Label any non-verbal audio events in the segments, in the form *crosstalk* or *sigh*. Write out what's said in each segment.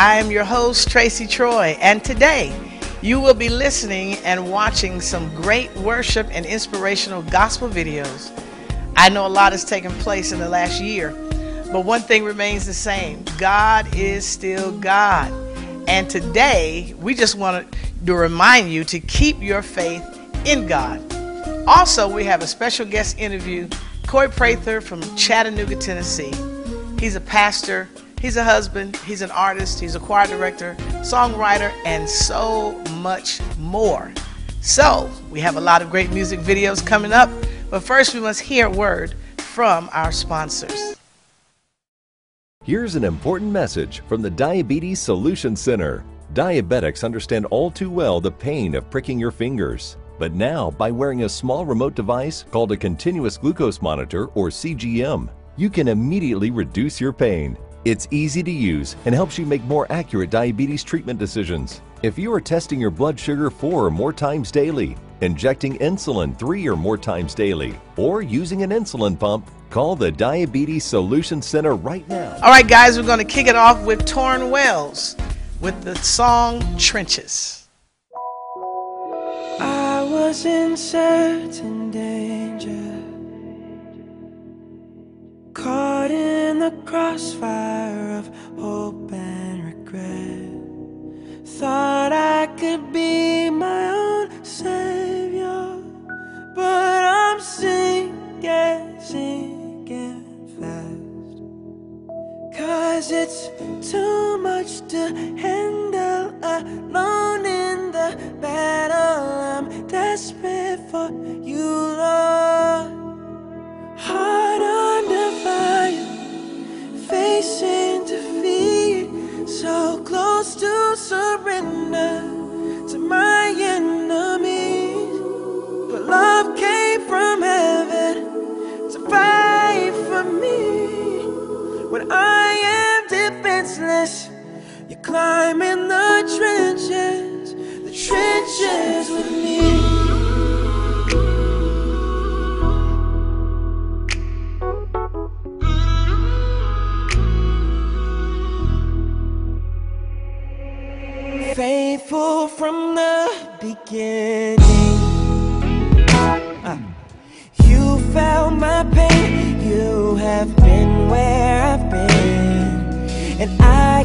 I am your host, Tracy Troy, and today you will be listening and watching some great worship and inspirational gospel videos. I know a lot has taken place in the last year, but one thing remains the same God is still God. And today, we just want to remind you to keep your faith in God. Also, we have a special guest interview, Corey Prather from Chattanooga, Tennessee. He's a pastor He's a husband, he's an artist, he's a choir director, songwriter, and so much more. So, we have a lot of great music videos coming up, but first we must hear word from our sponsors. Here's an important message from the Diabetes Solution Center. Diabetics understand all too well the pain of pricking your fingers. But now, by wearing a small remote device called a continuous glucose monitor or CGM, you can immediately reduce your pain it's easy to use and helps you make more accurate diabetes treatment decisions. If you are testing your blood sugar four or more times daily, injecting insulin three or more times daily, or using an insulin pump, call the Diabetes Solution Center right now. All right, guys, we're going to kick it off with Tauren Wells with the song Trenches. I was in certain danger Caught in the crossfire of hope and regret. Thought I could be my own savior, but I'm sinking, sinking fast. Cause it's too much to handle alone in the battle. I'm desperate for you, Lord. Heart under fire, facing defeat, so close to surrender to my enemies. But love came from heaven to fight for me. When I am defenseless, you climb in the trenches, the trenches with me. Beginning. Uh, you felt my pain, you have been where I've been, and I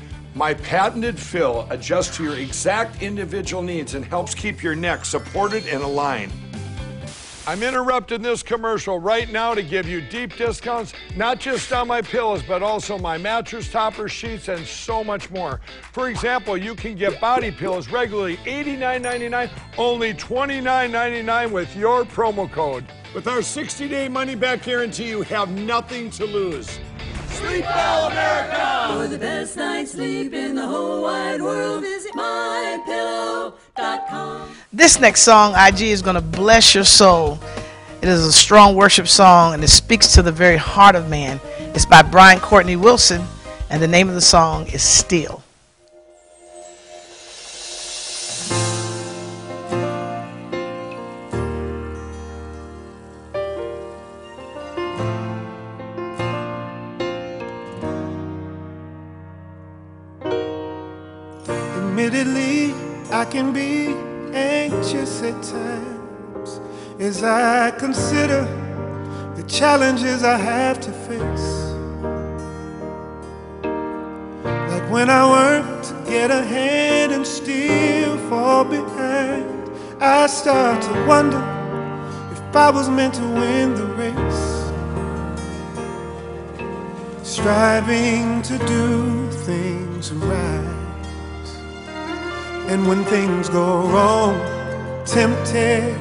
My patented fill adjusts to your exact individual needs and helps keep your neck supported and aligned. I'm interrupting this commercial right now to give you deep discounts, not just on my pillows, but also my mattress toppers, sheets, and so much more. For example, you can get body pillows regularly $89.99, only $29.99 with your promo code. With our 60 day money back guarantee, you have nothing to lose. Sleep well, America! For the best night's sleep in the whole wide world, visit mypillow.com. This next song, IG, is going to bless your soul. It is a strong worship song and it speaks to the very heart of man. It's by Brian Courtney Wilson, and the name of the song is Still. I have to face. Like when I work to get ahead and still fall behind, I start to wonder if I was meant to win the race. Striving to do things right. And when things go wrong, tempted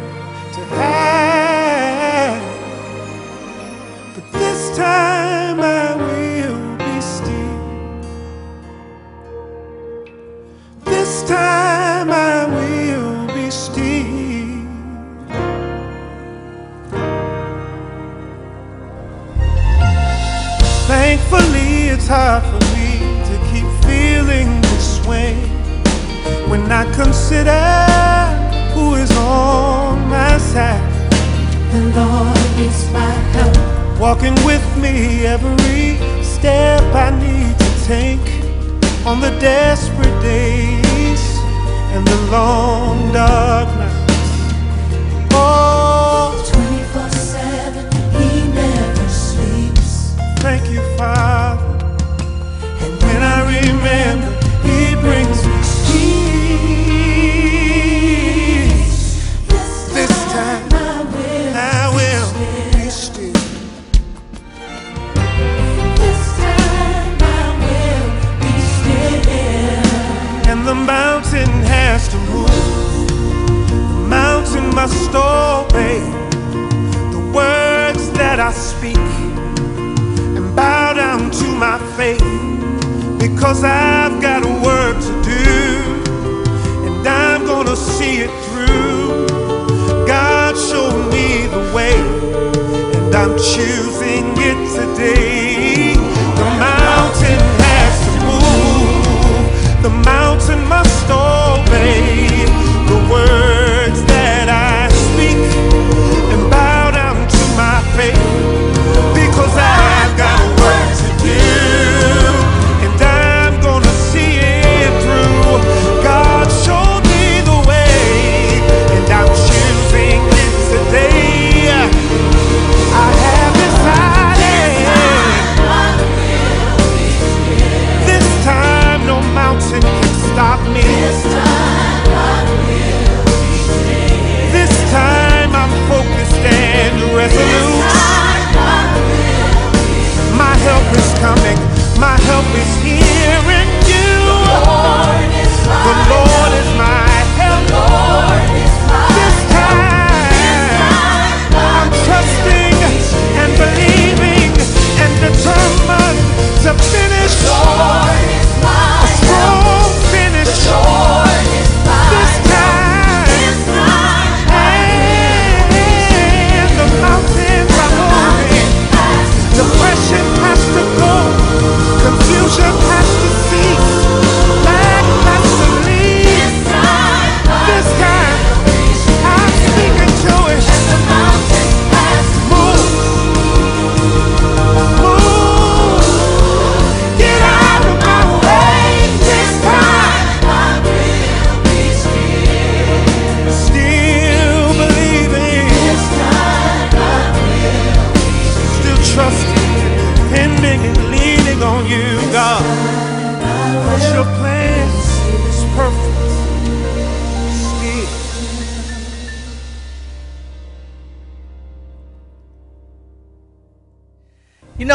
hard for me to keep feeling this way when I consider who is on my side. The Lord is my help. Walking with me every step I need to take on the desperate days and the long dark nights. Oh, 24 7, He never sleeps. thank you, Father. Remember, brings me peace. This time. I will be still. This time I will be still. and the mountain has to move. The mountain must obey the words that I speak and bow down to my faith because I've got a work to do and I'm gonna see it through. God showed me the way and I'm choosing it today. The mountain has to move. The mountain must obey the words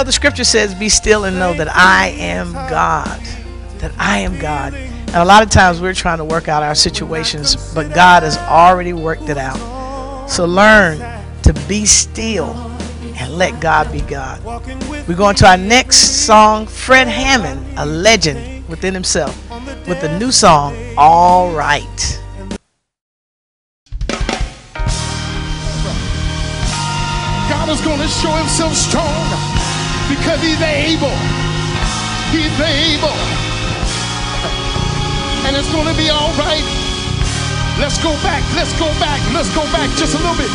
the scripture says, Be still and know that I am God. That I am God. And a lot of times we're trying to work out our situations, but God has already worked it out. So learn to be still and let God be God. We're going to our next song, Fred Hammond, a legend within himself, with the new song, All Right. God is going to show himself strong because he's able. He's able. And it's going to be all right. Let's go back. Let's go back. Let's go back just a little bit.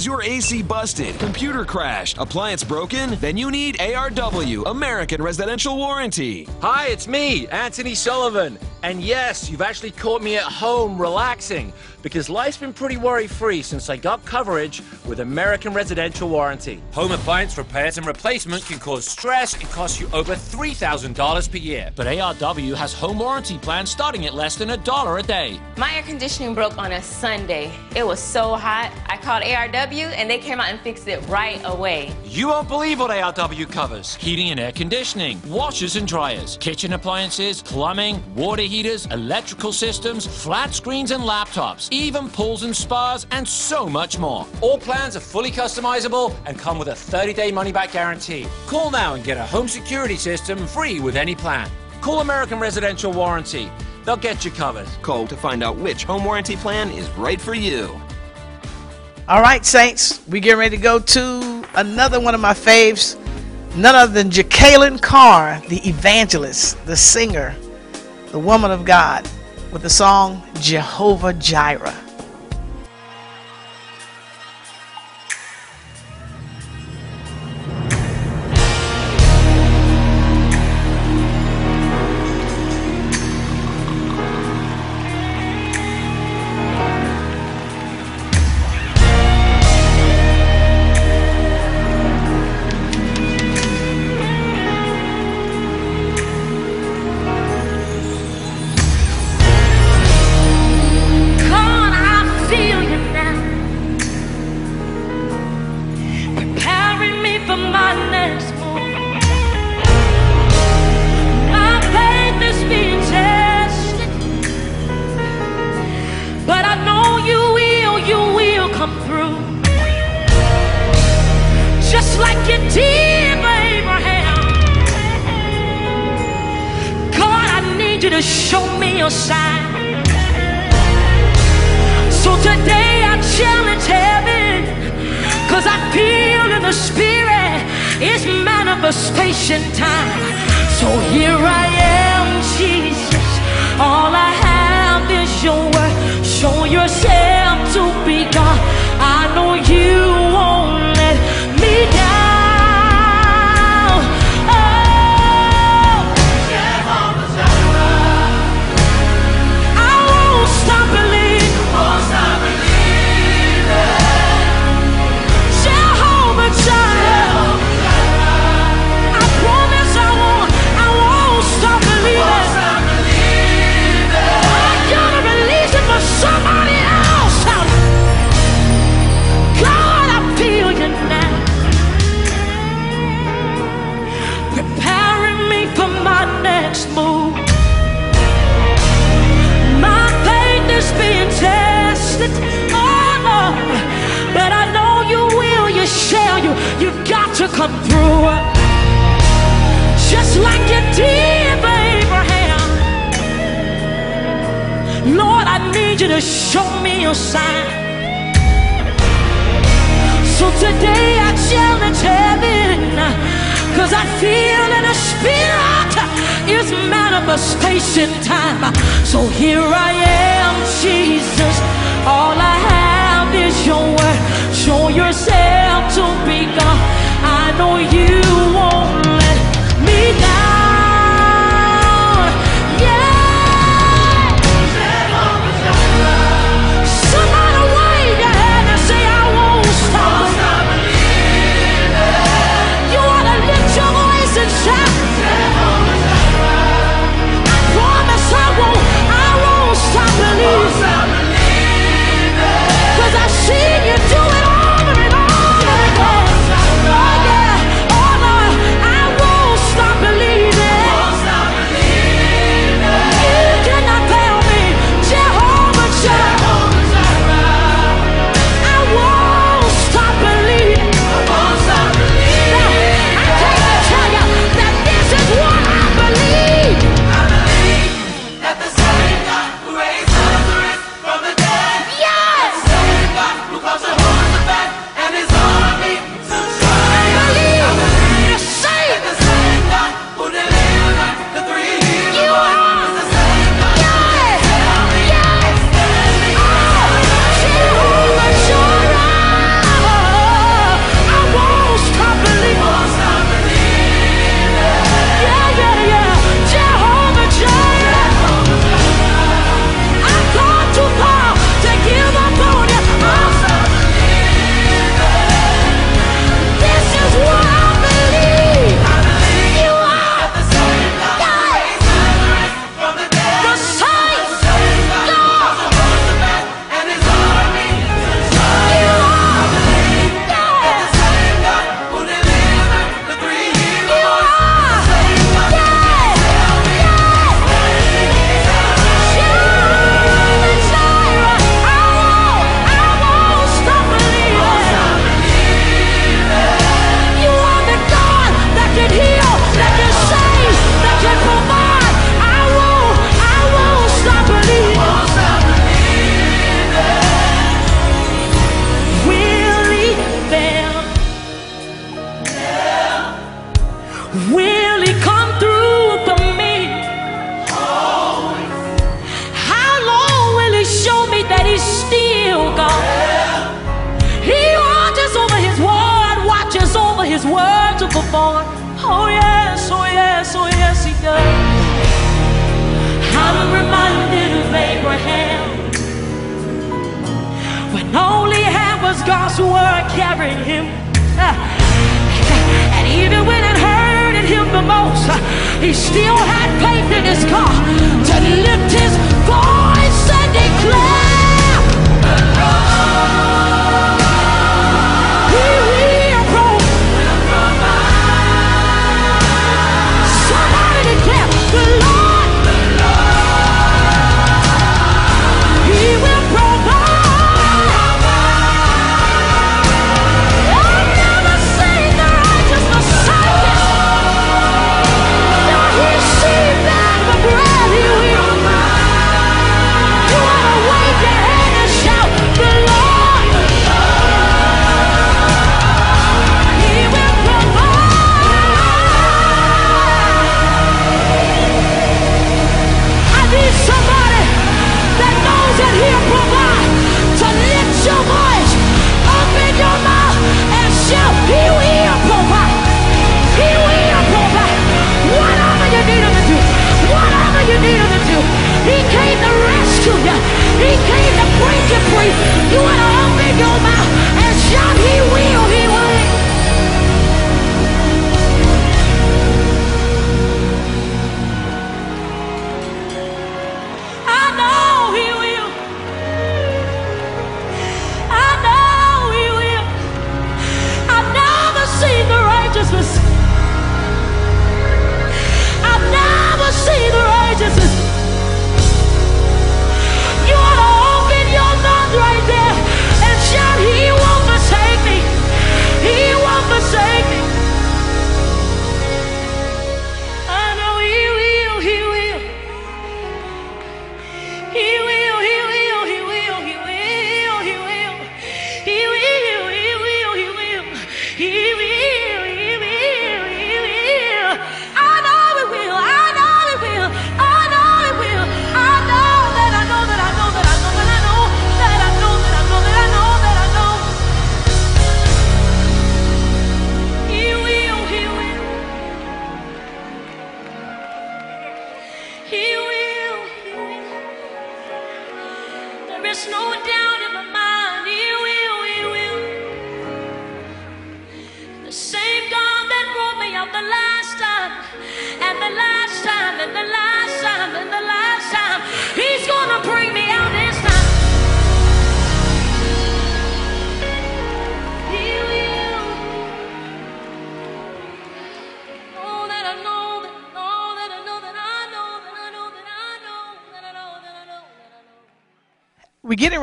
Has your AC busted, computer crashed, appliance broken? Then you need ARW, American Residential Warranty. Hi, it's me, Anthony Sullivan. And yes, you've actually caught me at home relaxing because life's been pretty worry free since I got coverage with American Residential Warranty. Home appliance repairs and replacement can cause stress and cost you over $3,000 per year. But ARW has home warranty plans starting at less than a dollar a day. My air conditioning broke on a Sunday. It was so hot. I called ARW and they came out and fixed it right away. You won't believe what ARW covers heating and air conditioning, washers and dryers, kitchen appliances, plumbing, water heaters, electrical systems, flat screens and laptops, even pools and spas, and so much more. All plans are fully customizable and come with a 30 day money back guarantee. Call now and get a home security system free with any plan. Call American Residential Warranty. They'll get you covered. Call to find out which home warranty plan is right for you. All right, Saints, we getting ready to go to another one of my faves, none other than Jekalyn Carr, the evangelist, the singer, the woman of God, with the song Jehovah Jireh. show me your sign. So today I challenge heaven, cause I feel that a spirit is manifestation time. So here I am, Jesus. All I have is your word. Show yourself to be God. I know you won't let me down.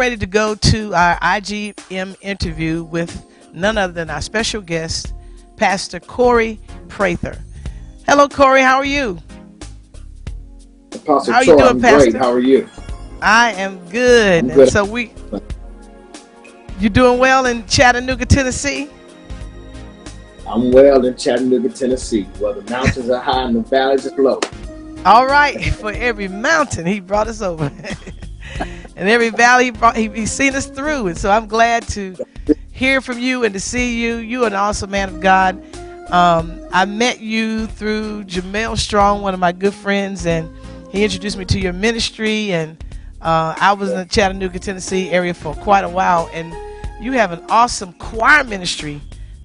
Ready to go to our IGM interview with none other than our special guest, Pastor Corey Prather. Hello, Corey. How are you? Apostle How you Troy, doing, I'm Pastor? great. How are you? I am good. I'm And good. so we, you doing well in Chattanooga, Tennessee? I'm well in Chattanooga, Tennessee, where the mountains are high and the valleys are low. All right. *laughs* For every mountain, he brought us over, *laughs* and every valley, he he's seen us through. And so I'm glad to hear from you and to see you. You are an awesome man of God. Um, I met you through Jamel Strong, one of my good friends, and he introduced me to your ministry. And uh, I was in the Chattanooga, Tennessee area for quite a while, and you have an awesome choir ministry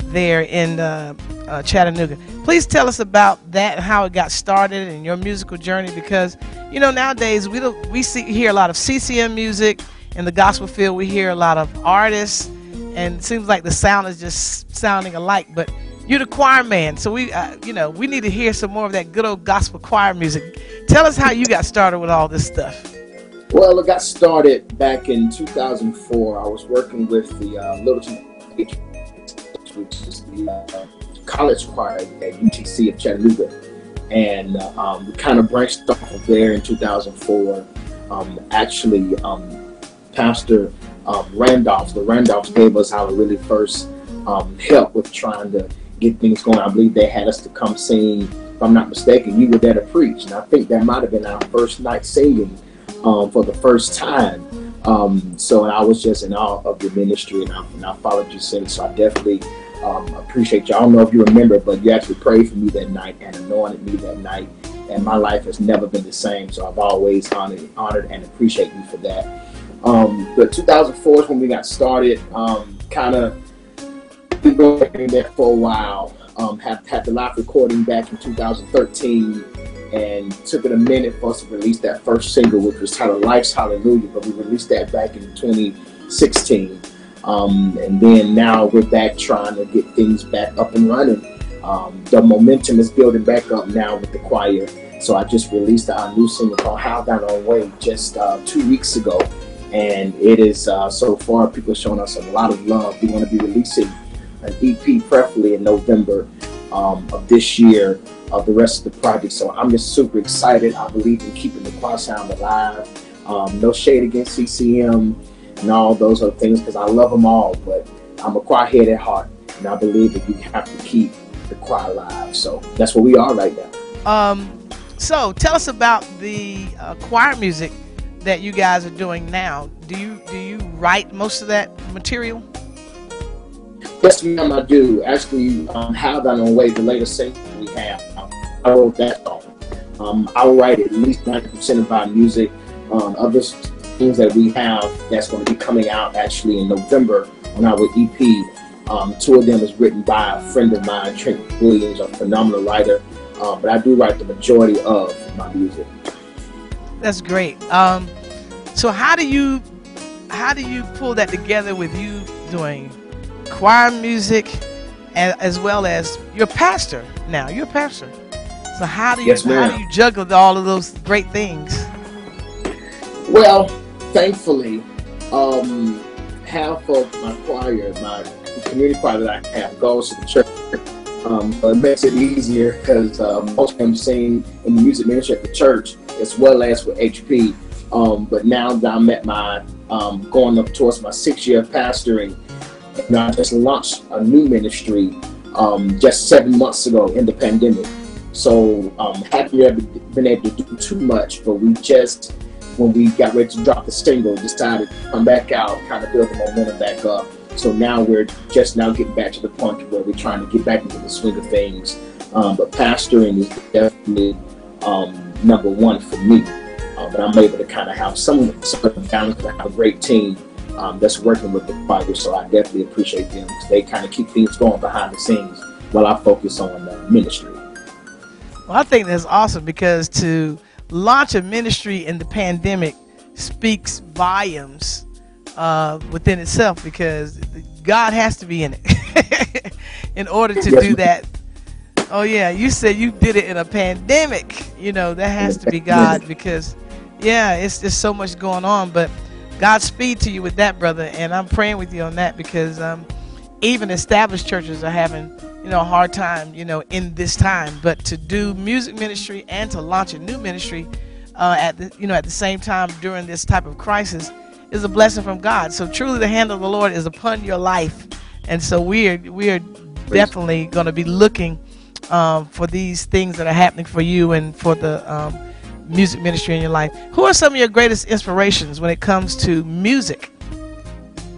there in uh, uh, Chattanooga. Please tell us about that, and how it got started, and your musical journey. Because you know nowadays we don't we see hear a lot of CCM music in the gospel field. We hear a lot of artists, and it seems like the sound is just sounding alike. But you're the choir man, so we uh, you know we need to hear some more of that good old gospel choir music. Tell us how you got started with all this stuff. Well, it got started back in 2004. I was working with the uh, Littleton, which is the uh, college choir at UTC of Chattanooga, and uh, um, we kind of branched off of there in 2004. Um, actually, um, Pastor um, Randolph, the Randolphs gave us our really first um, help with trying to get things going. I believe they had us to come sing. If I'm not mistaken, you were there to preach, and I think that might have been our first night singing for the first time. Um, so I was just in awe of your ministry, and I, and I followed you since. So I definitely Um, appreciate you. I don't know if you remember, but you actually prayed for me that night and anointed me that night, and my life has never been the same. So I've always honored, honored and appreciate you for that. Um, but 2004 is when we got started. Um, kind of been going there for a while. Um, had had the live recording back in 2013 and took it a minute for us to release that first single, which was titled Life's Hallelujah, but we released that back in 2016. Um, and then now we're back trying to get things back up and running. Um, the momentum is building back up now with the choir. So I just released our new single called Have Thine Own Way just uh, two weeks ago. And it is uh, so far, people showing us a lot of love. We want to be releasing an EP, preferably in November um, of this year of the rest of the project. So I'm just super excited. I believe in keeping the choir sound alive. Um, no shade against CCM and all those other things because I love them all, but I'm a choir head at heart, and I believe that you have to keep the choir alive. So that's where we are right now. Um, so tell us about the uh, choir music that you guys are doing now. Do you do you write most of that material? Yes, ma'am, I do. Actually, um, Have Thine Own Way, the latest single we have, I wrote that song. Um, I write at least 90% of our music. Um, other things that we have that's going to be coming out actually in November on our EP. Um, two of them is written by a friend of mine, Trent Williams, a phenomenal writer. Uh, but I do write the majority of my music. That's great. Um, so how do you how do you pull that together with you doing choir music and, as well as your pastor now? You're a pastor. So how do you Yes, how do you juggle all of those great things? Well, thankfully, um, half of my choir, my community choir that I have, goes to the church. Um, so it makes it easier because uh, most of them sing in the music ministry at the church as well as with HP. Um, but now that I'm at my um, going up towards my six year pastoring, know, I just launched a new ministry um, just seven months ago in the pandemic. So um, haven't been able to do too much, but we just when we got ready to drop the single, decided to come back out, kind of build the momentum back up. So now we're just now getting back to the point where we're trying to get back into the swing of things. Um, but pastoring is definitely um, number one for me. Uh, but I'm able to kind of have some some of the balance. I have a great team um, that's working with the choir, so I definitely appreciate them because They kind of keep things going behind the scenes while I focus on uh, ministry. Well, I think that's awesome because to launch a ministry in the pandemic speaks volumes uh, within itself because God has to be in it *laughs* in order to Yes, do that. Oh yeah, you said you did it in a pandemic. You know that has to be *laughs* God because yeah, it's just so much going on. But Godspeed to you with that, brother, and I'm praying with you on that because um, even established churches are having you know a hard time you know in this time. But to do music ministry and to launch a new ministry uh, at the you know at the same time during this type of crisis is a blessing from God. So truly, the hand of the Lord is upon your life, and so we are we are definitely going to be looking um, for these things that are happening for you and for the um, music ministry in your life. Who are some of your greatest inspirations when it comes to music?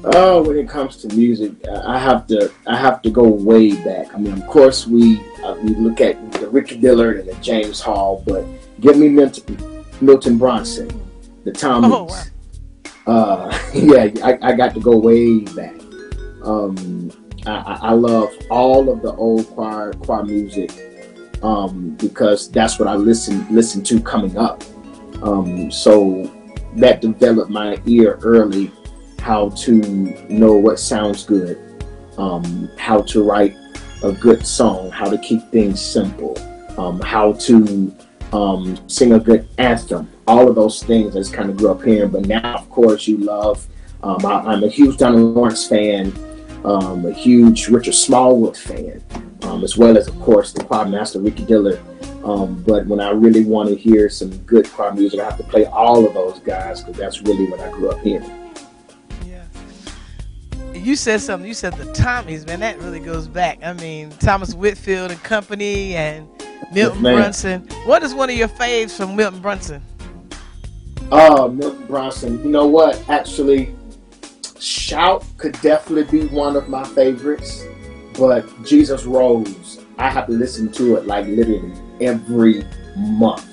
Oh, when it comes to music, uh, I have to I have to go way back. I mean, of course, we uh, we look at the Richard Dillard and the James Hall, but give me Milton, Milton Brunson, the Tom Oh, Waits. Uh, *laughs* yeah, I, I got to go way back. Um, I, I I love all of the old choir choir music um, because that's what I listen listened to coming up. Um, so that developed my ear early how to know what sounds good, um, how to write a good song, how to keep things simple, um, how to um, sing a good anthem. All of those things I just kind of grew up hearing. But now, of course, you love. Um, I, I'm a huge Donald Lawrence fan, um, a huge Richard Smallwood fan, um, as well as, of course, the choir master Ricky Dillard. But when I really want to hear some good choir music, I have to play all of those guys because that's really what I grew up hearing. You said something. You said the Tommies, man. That really goes back. I mean, Thomas Whitfield and Company and Milton ma'am. Brunson. What is one of your faves from Milton Brunson? Oh, Milton Brunson. You know what? Actually, Shout could definitely be one of my favorites. but Jesus Rose, I have to listen to it like literally every month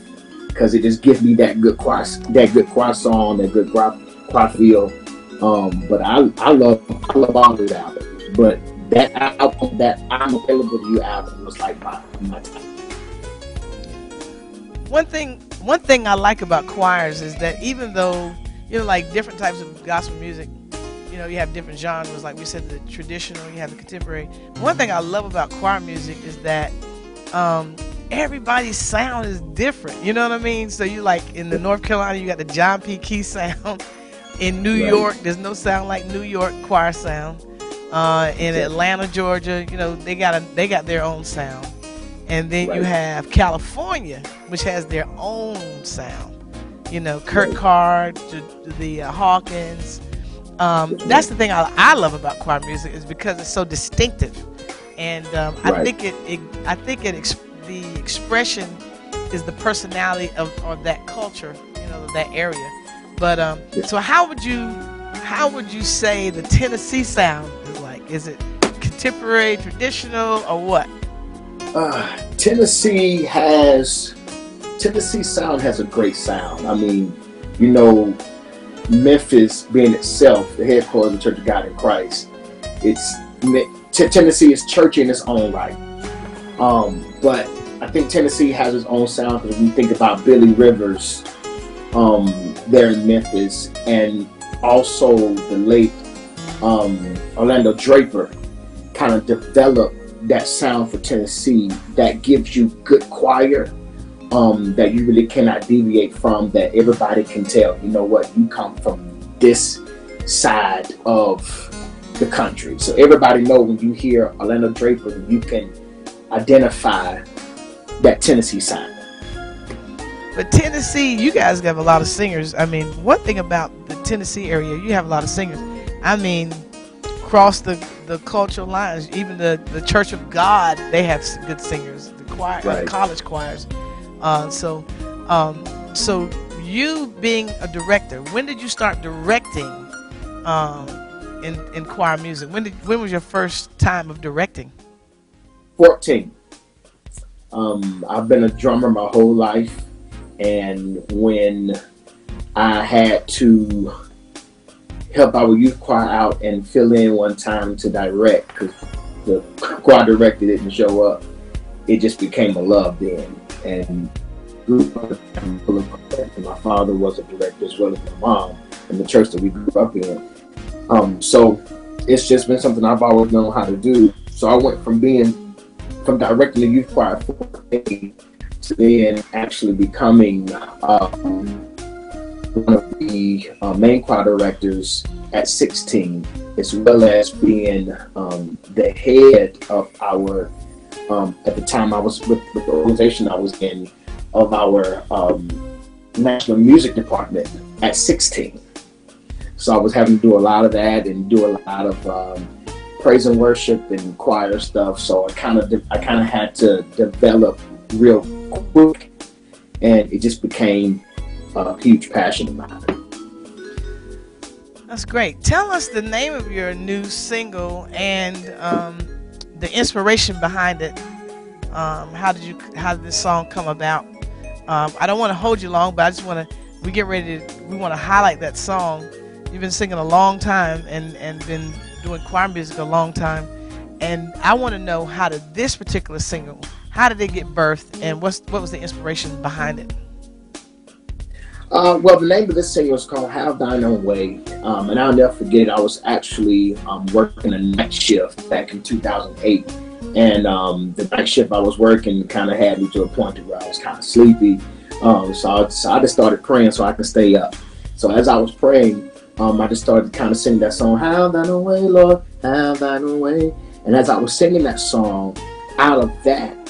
because it just gives me that good choir, that good choir song, that good choir, choir feel. Um, but I, I love, I love all the albums. But that album, that I'm available to you album was like my, my time. One thing, one thing I like about choirs is that even though you know, like different types of gospel music, you know, you have different genres. Like we said, the traditional, you have the contemporary. One thing I love about choir music is that um, everybody's sound is different. You know what I mean? So you like in the North Carolina, you got the John P. Kee sound. *laughs* In New Right. York, there's no sound like New York choir sound. Uh, in Atlanta, Georgia, you know they got a they got their own sound, and then you have California, which has their own sound. You know, Kurt Carr, the, the uh, Hawkins. Um, that's the thing I, I love about choir music is because it's so distinctive, and um, I Right. think it, it I think it ex- the expression is the personality of, of that culture, you know, that area. But um, so how would you how would you say the Tennessee sound is like? Is it contemporary, traditional, or what? Uh, Tennessee has Tennessee sound has a great sound. I mean, you know, Memphis being itself the headquarters of the Church of God in Christ, it's T- Tennessee is church in its own right. Um, but I think Tennessee has its own sound because we think about Billy Rivers um, there in Memphis, and also the late um, O'Landa Draper kind of developed that sound for Tennessee that gives you good choir um, that you really cannot deviate from. That everybody can tell. You know what? You come from this side of the country, so everybody know when you hear O'Landa Draper, you can identify that Tennessee sound. But Tennessee, you guys have a lot of singers. I mean, one thing about the Tennessee area, you have a lot of singers. I mean, across the, the cultural lines, even the, the Church of God, they have good singers. The choir, Right. college choirs. Uh, so, um, so you being a director, when did you start directing um, in in choir music? When did when was your first time of directing? 14. Um, I've been a drummer my whole life, and when I had to help our youth choir out and fill in one time to direct because the choir director didn't show up, it just became a love then. And my father was a director as well as my mom in the church that we grew up in. Um, so it's just been something I've always known how to do. So I went from being from directing the youth choir at 14 to then actually becoming um, one of the uh, main choir directors at 16, as well as being um, the head of our, um, at the time I was with, with the organization I was in, of our um, national music department at 16. So I was having to do a lot of that and do a lot of um, praise and worship and choir stuff. So I kind of I kind of had to develop real quick, and it just became a huge passion of mine. That's great. Tell us the name of your new single and um, the inspiration behind it. Um, how did you? How did this song come about? Um, I don't want to hold you long, but I just want to. We get ready to. We want to highlight that song. You've been singing a long time and and been doing choir music a long time, and I want to know how did this particular single? How did it get birthed, and what's what was the inspiration behind it? Uh, well, the name of this single is called "Have Thine Own Way," um, and I'll never forget. I was actually um, working a night shift back in 2008, and um, the night shift I was working kind of had me to a point where I was kind of sleepy. Um, so, I, so I just started praying so I could stay up. So as I was praying, um, I just started kind of singing that song, "Have Thine Own Way, Lord, Have Thine Own Way." And as I was singing that song, out of that,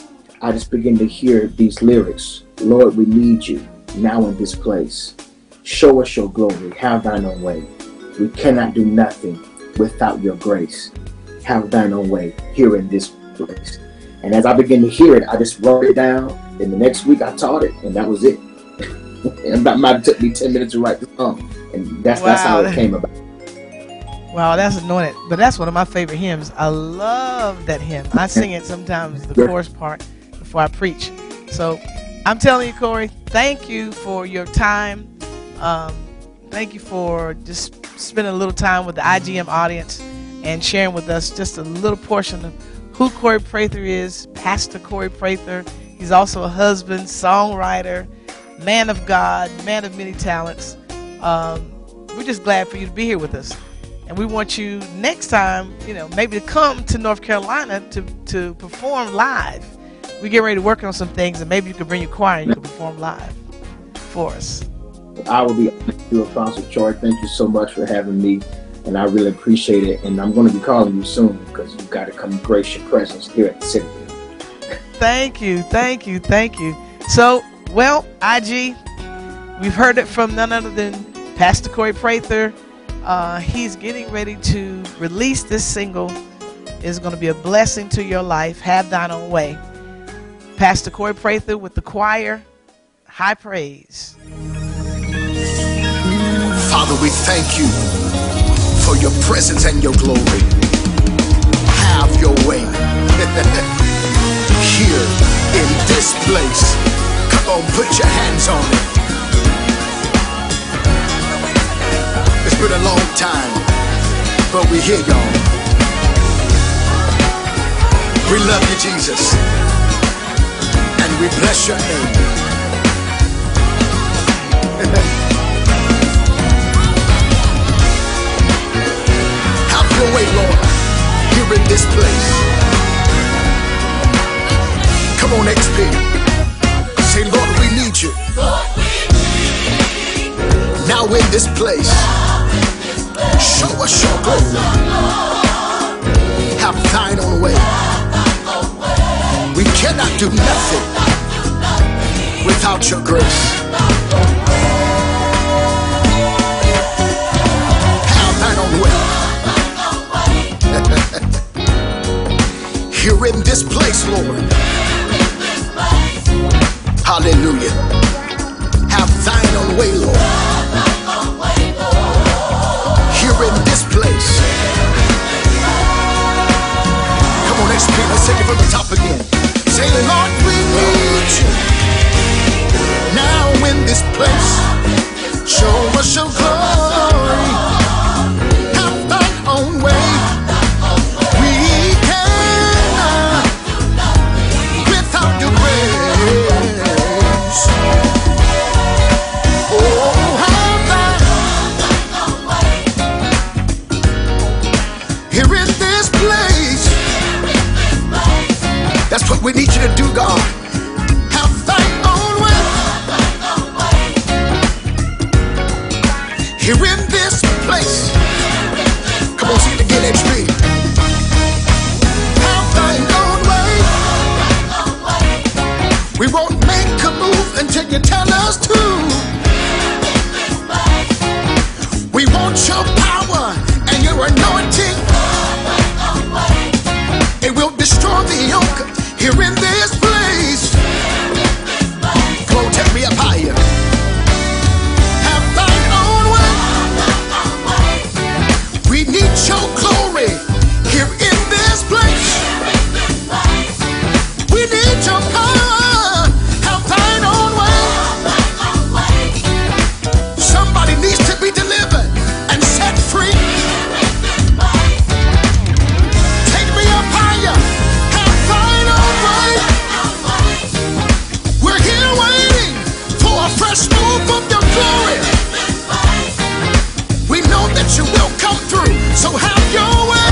I just begin to hear these lyrics: "Lord, we need you." now in this place. Show us your glory. Have thine own way. We cannot do nothing without your grace. Have thine own way here in this place. And as I began to hear it, I just wrote it down. And the next week I taught it, and that was it. *laughs* and that might have took me 10 minutes to write the song. And that's that's how it came about. Wow, that's anointed. But that's one of my favorite hymns. I love that hymn. I sing it sometimes, the chorus part, before I preach. So I'm telling you, Corey, thank you for your time. Um, thank you for just spending a little time with the IGM audience and sharing with us just a little portion of who Corey Prather is, Pastor Corey Prather. He's also a husband, songwriter, man of God, man of many talents. Um, we're just glad for you to be here with us. And we want you next time, you know, maybe to come to North Carolina to, to perform live. We get ready to work on some things, and maybe you can bring your choir and you can perform live for us. I will be you, Apostle Troy. Thank you so much for having me, and I really appreciate it. And I'm going to be calling you soon because you've got to come grace your presence here at the city. Thank you, thank you, thank you. So, well, IG, we've heard it from none other than Pastor Corey Prather. Uh, he's getting ready to release this single. It's going to be a blessing to your life. Have thine own way. Pastor Corey Prather with the choir. High praise. Father, we thank you for your presence and your glory. Have your way *laughs* here in this place. Come on, put your hands on it. It's been a long time, but we hear y'all. We love you, Jesus, we bless your name. Have your way, Lord, here in this place. Come on, HP. Say, Lord, we need you. Now in this place, show us your glory. Have thine own way. We cannot do nothing without your grace. Have thine own way. Here in this place, Lord. Hallelujah. Have thine own way, Lord. Here in this place. Come on, let's take it from the top again. Say, Lord, we need you. This place. Show us your glory. move your. We know that you will come through, so have your way.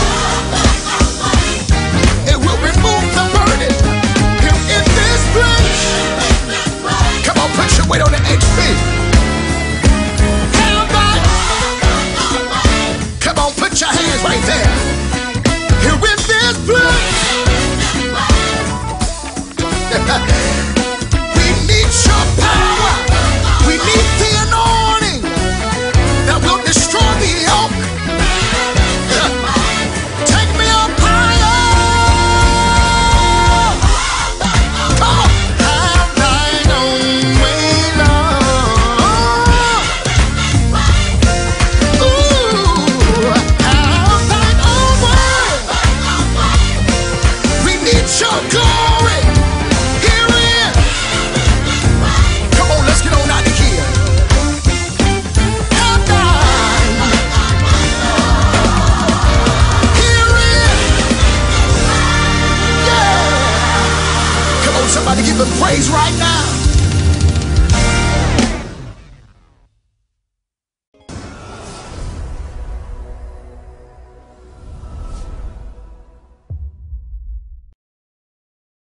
It will remove the burden here in this place. Come on, put your weight on the HP.